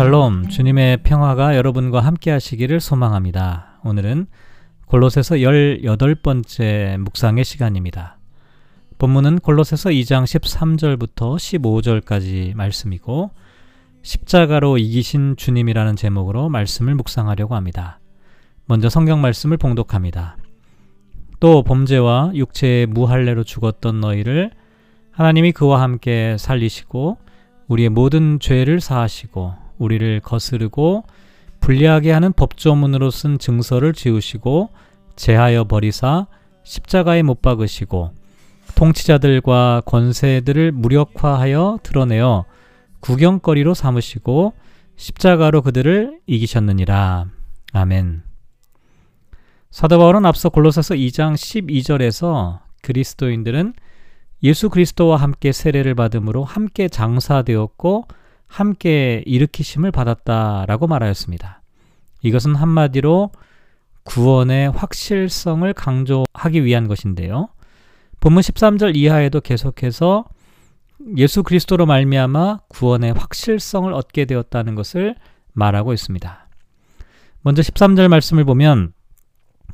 샬롬, 주님의 평화가 여러분과 함께 하시기를 소망합니다. 오늘은 골로새서 18번째 묵상의 시간입니다. 본문은 골로새서 2장 13절부터 15절까지 말씀이고 십자가로 이기신 주님이라는 제목으로 말씀을 묵상하려고 합니다. 먼저 성경 말씀을 봉독합니다. 또 범죄와 육체의 무할례로 죽었던 너희를 하나님이 그와 함께 살리시고 우리의 모든 죄를 사하시고 우리를 거스르고 불리하게 하는 법조문으로 쓴 증서를 지우시고 제하여 버리사 십자가에 못 박으시고 통치자들과 권세들을 무력화하여 드러내어 구경거리로 삼으시고 십자가로 그들을 이기셨느니라. 아멘. 사도 바울은 앞서 골로새서 2장 12절에서 그리스도인들은 예수 그리스도와 함께 세례를 받음으로 함께 장사되었고 함께 일으키심을 받았다라고 말하였습니다. 이것은 한마디로 구원의 확실성을 강조하기 위한 것인데요. 본문 13절 이하에도 계속해서 예수 그리스도로 말미암아 구원의 확실성을 얻게 되었다는 것을 말하고 있습니다. 먼저 13절 말씀을 보면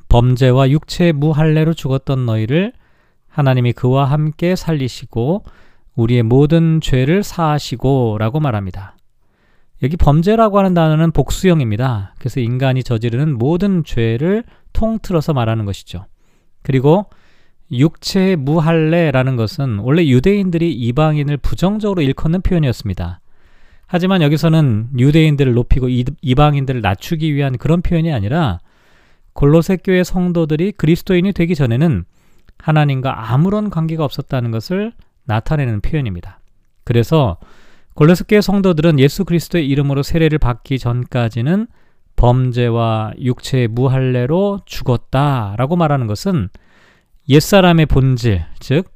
범죄와 육체의 무할례로 죽었던 너희를 하나님이 그와 함께 살리시고 우리의 모든 죄를 사하시고 라고 말합니다. 여기 범죄라고 하는 단어는 복수형입니다. 그래서 인간이 저지르는 모든 죄를 통틀어서 말하는 것이죠. 그리고 육체의 무할례라는 것은 원래 유대인들이 이방인을 부정적으로 일컫는 표현이었습니다. 하지만 여기서는 유대인들을 높이고 이방인들을 낮추기 위한 그런 표현이 아니라 골로새 교회 성도들이 그리스도인이 되기 전에는 하나님과 아무런 관계가 없었다는 것을 나타내는 표현입니다. 그래서 골로새교회 성도들은 예수 그리스도의 이름으로 세례를 받기 전까지는 범죄와 육체의 무할례로 죽었다라고 말하는 것은 옛사람의 본질, 즉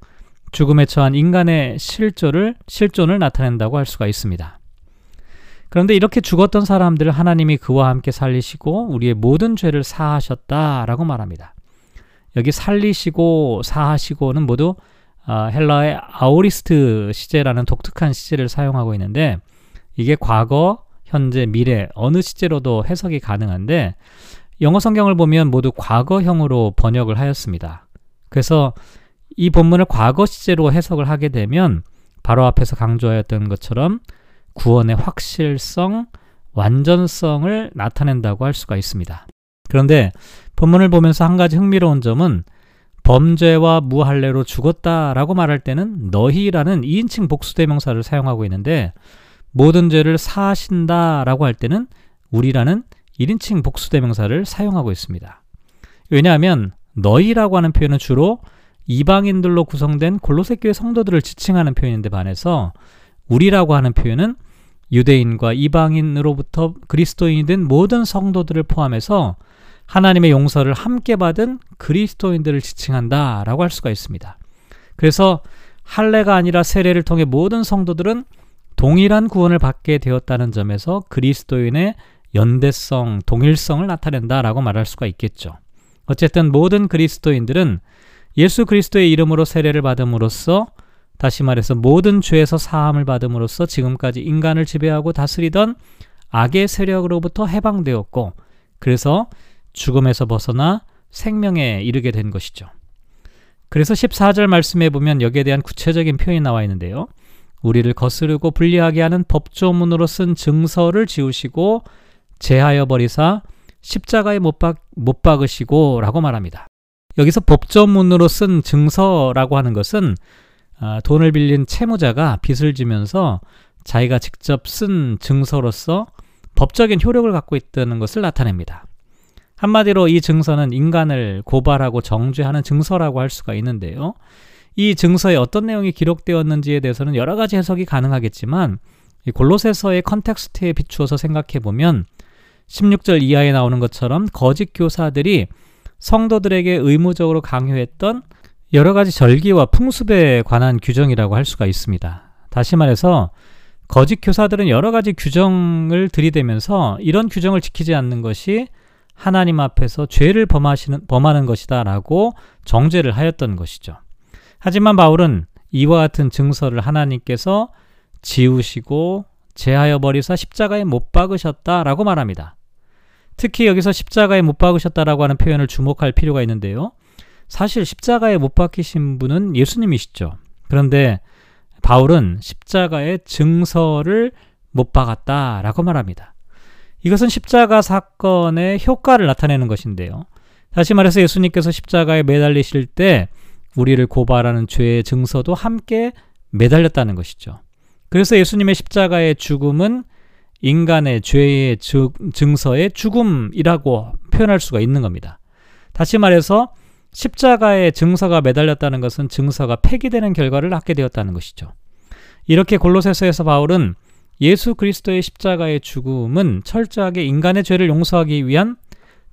죽음에 처한 인간의 실존을 실존을 나타낸다고 할 수가 있습니다. 그런데 이렇게 죽었던 사람들을 하나님이 그와 함께 살리시고 우리의 모든 죄를 사하셨다라고 말합니다. 여기 살리시고 사하시고는 모두 어, 헬라의 아오리스트 시제라는 독특한 시제를 사용하고 있는데 이게 과거, 현재, 미래 어느 시제로도 해석이 가능한데 영어 성경을 보면 모두 과거형으로 번역을 하였습니다. 그래서 이 본문을 과거 시제로 해석을 하게 되면 바로 앞에서 강조하였던 것처럼 구원의 확실성, 완전성을 나타낸다고 할 수가 있습니다. 그런데 본문을 보면서 한 가지 흥미로운 점은 범죄와 무할례로 죽었다라고 말할 때는 너희라는 2인칭 복수대명사를 사용하고 있는데 모든 죄를 사하신다라고 할 때는 우리라는 1인칭 복수대명사를 사용하고 있습니다. 왜냐하면 너희라고 하는 표현은 주로 이방인들로 구성된 골로새 교회 성도들을 지칭하는 표현인데 반해서 우리라고 하는 표현은 유대인과 이방인으로부터 그리스도인이 된 모든 성도들을 포함해서 하나님의 용서를 함께 받은 그리스도인들을 지칭한다라고 할 수가 있습니다. 그래서 할례가 아니라 세례를 통해 모든 성도들은 동일한 구원을 받게 되었다는 점에서 그리스도인의 연대성, 동일성을 나타낸다라고 말할 수가 있겠죠. 어쨌든 모든 그리스도인들은 예수 그리스도의 이름으로 세례를 받음으로써 다시 말해서 모든 죄에서 사함을 받음으로써 지금까지 인간을 지배하고 다스리던 악의 세력으로부터 해방되었고 그래서 죽음에서 벗어나 생명에 이르게 된 것이죠. 그래서 14절 말씀에 보면 여기에 대한 구체적인 표현이 나와 있는데요. 우리를 거스르고 불리하게 하는 법조문으로 쓴 증서를 지우시고 제하여 버리사 십자가에 못, 박, 못 박으시고 라고 말합니다. 여기서 법조문으로 쓴 증서라고 하는 것은 아, 돈을 빌린 채무자가 빚을 지면서 자기가 직접 쓴 증서로서 법적인 효력을 갖고 있다는 것을 나타냅니다. 한마디로 이 증서는 인간을 고발하고 정죄하는 증서라고 할 수가 있는데요. 이 증서에 어떤 내용이 기록되었는지에 대해서는 여러 가지 해석이 가능하겠지만 골로새서의 context에 비추어서 생각해 보면 16절 이하에 나오는 것처럼 거짓 교사들이 성도들에게 의무적으로 강요했던 여러 가지 절기와 풍습에 관한 규정이라고 할 수가 있습니다. 다시 말해서 거짓 교사들은 여러 가지 규정을 들이대면서 이런 규정을 지키지 않는 것이 하나님 앞에서 죄를 범하시는, 범하는 것이다 라고 정죄를 하였던 것이죠. 하지만 바울은 이와 같은 증서를 하나님께서 지우시고 제하여 버리사 십자가에 못 박으셨다 라고 말합니다. 특히 여기서 십자가에 못 박으셨다라고 하는 표현을 주목할 필요가 있는데요. 사실 십자가에 못 박히신 분은 예수님이시죠. 그런데 바울은 십자가의 증서를 못 박았다라고 말합니다. 이것은 십자가 사건의 효과를 나타내는 것인데요. 다시 말해서 예수님께서 십자가에 매달리실 때 우리를 고발하는 죄의 증서도 함께 매달렸다는 것이죠. 그래서 예수님의 십자가의 죽음은 인간의 죄의 증서의 죽음이라고 표현할 수가 있는 겁니다. 다시 말해서 십자가의 증서가 매달렸다는 것은 증서가 폐기되는 결과를 낳게 되었다는 것이죠. 이렇게 골로새서에서 바울은 예수 그리스도의 십자가의 죽음은 철저하게 인간의 죄를 용서하기 위한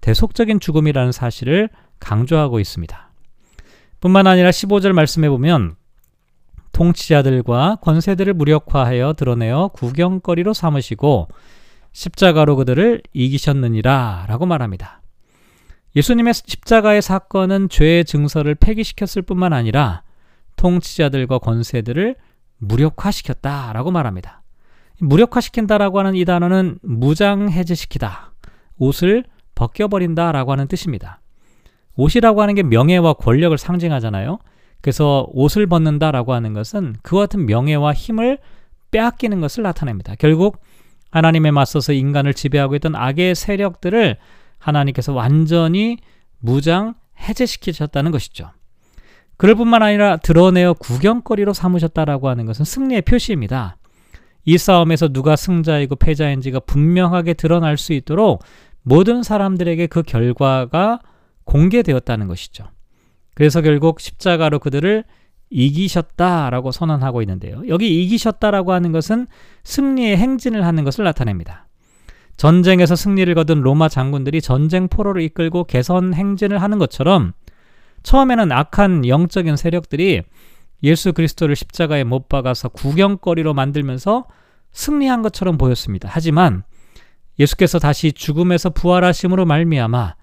대속적인 죽음이라는 사실을 강조하고 있습니다. 뿐만 아니라 15절 말씀해 보면 통치자들과 권세들을 무력화하여 드러내어 구경거리로 삼으시고 십자가로 그들을 이기셨느니라 라고 말합니다. 예수님의 십자가의 사건은 죄의 증서를 폐기시켰을 뿐만 아니라 통치자들과 권세들을 무력화시켰다라고 말합니다. 무력화시킨다라고 하는 이 단어는 무장해제시키다, 옷을 벗겨버린다라고 하는 뜻입니다. 옷이라고 하는 게 명예와 권력을 상징하잖아요. 그래서 옷을 벗는다라고 하는 것은 그와 같은 명예와 힘을 빼앗기는 것을 나타냅니다. 결국 하나님에 맞서서 인간을 지배하고 있던 악의 세력들을 하나님께서 완전히 무장 해제시키셨다는 것이죠. 그럴 뿐만 아니라 드러내어 구경거리로 삼으셨다라고 하는 것은 승리의 표시입니다. 이 싸움에서 누가 승자이고 패자인지가 분명하게 드러날 수 있도록 모든 사람들에게 그 결과가 공개되었다는 것이죠. 그래서 결국 십자가로 그들을 이기셨다라고 선언하고 있는데요. 여기 이기셨다라고 하는 것은 승리의 행진을 하는 것을 나타냅니다. 전쟁에서 승리를 거둔 로마 장군들이 전쟁 포로를 이끌고 개선 행진을 하는 것처럼 처음에는 악한 영적인 세력들이 예수 그리스도를 십자가에 못 박아서 구경거리로 만들면서 승리한 것처럼 보였습니다. 하지만 예수께서 다시 죽음에서 부활하심으로 말미암아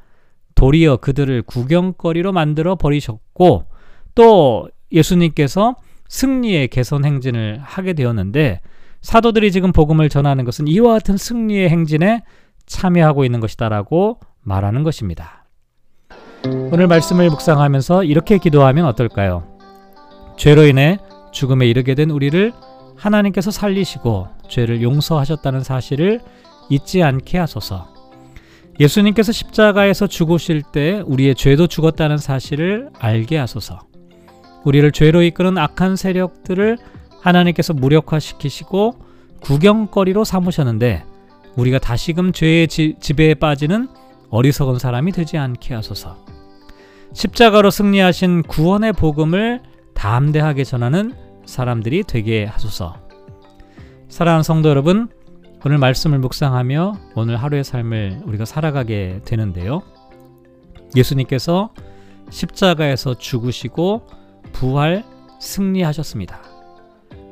도리어 그들을 구경거리로 만들어 버리셨고 또 예수님께서 승리의 개선 행진을 하게 되었는데 사도들이 지금 복음을 전하는 것은 이와 같은 승리의 행진에 참여하고 있는 것이다라고 말하는 것입니다. 오늘 말씀을 묵상하면서 이렇게 기도하면 어떨까요? 죄로 인해 죽음에 이르게 된 우리를 하나님께서 살리시고 죄를 용서하셨다는 사실을 잊지 않게 하소서. 예수님께서 십자가에서 죽으실 때 우리의 죄도 죽었다는 사실을 알게 하소서. 우리를 죄로 이끄는 악한 세력들을 하나님께서 무력화시키시고 구경거리로 삼으셨는데 우리가 다시금 죄의 지, 지배에 빠지는 어리석은 사람이 되지 않게 하소서. 십자가로 승리하신 구원의 복음을 담대하게 전하는 사람들이 되게 하소서. 사랑하는 성도 여러분, 오늘 말씀을 묵상하며 오늘 하루의 삶을 우리가 살아가게 되는데요. 예수님께서 십자가에서 죽으시고 부활 승리하셨습니다.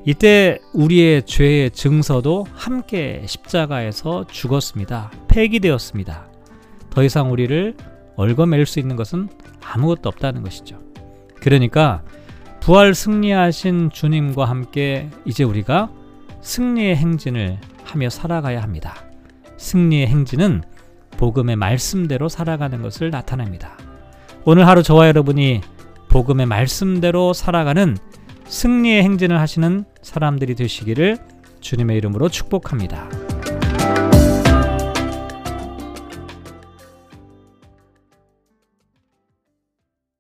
이때 우리의 죄의 증서도 함께 십자가에서 죽었습니다. 폐기되었습니다. 더 이상 우리를 얽어맬 수 있는 것은 아무것도 없다는 것이죠. 그러니까 부활 승리하신 주님과 함께 이제 우리가 승리의 행진을 하며 살아가야 합니다. 승리의 행진은 복음의 말씀대로 살아가는 것을 나타냅니다. 오늘 하루 저와 여러분이 복음의 말씀대로 살아가는 승리의 행진을 하시는 사람들이 되시기를 주님의 이름으로 축복합니다.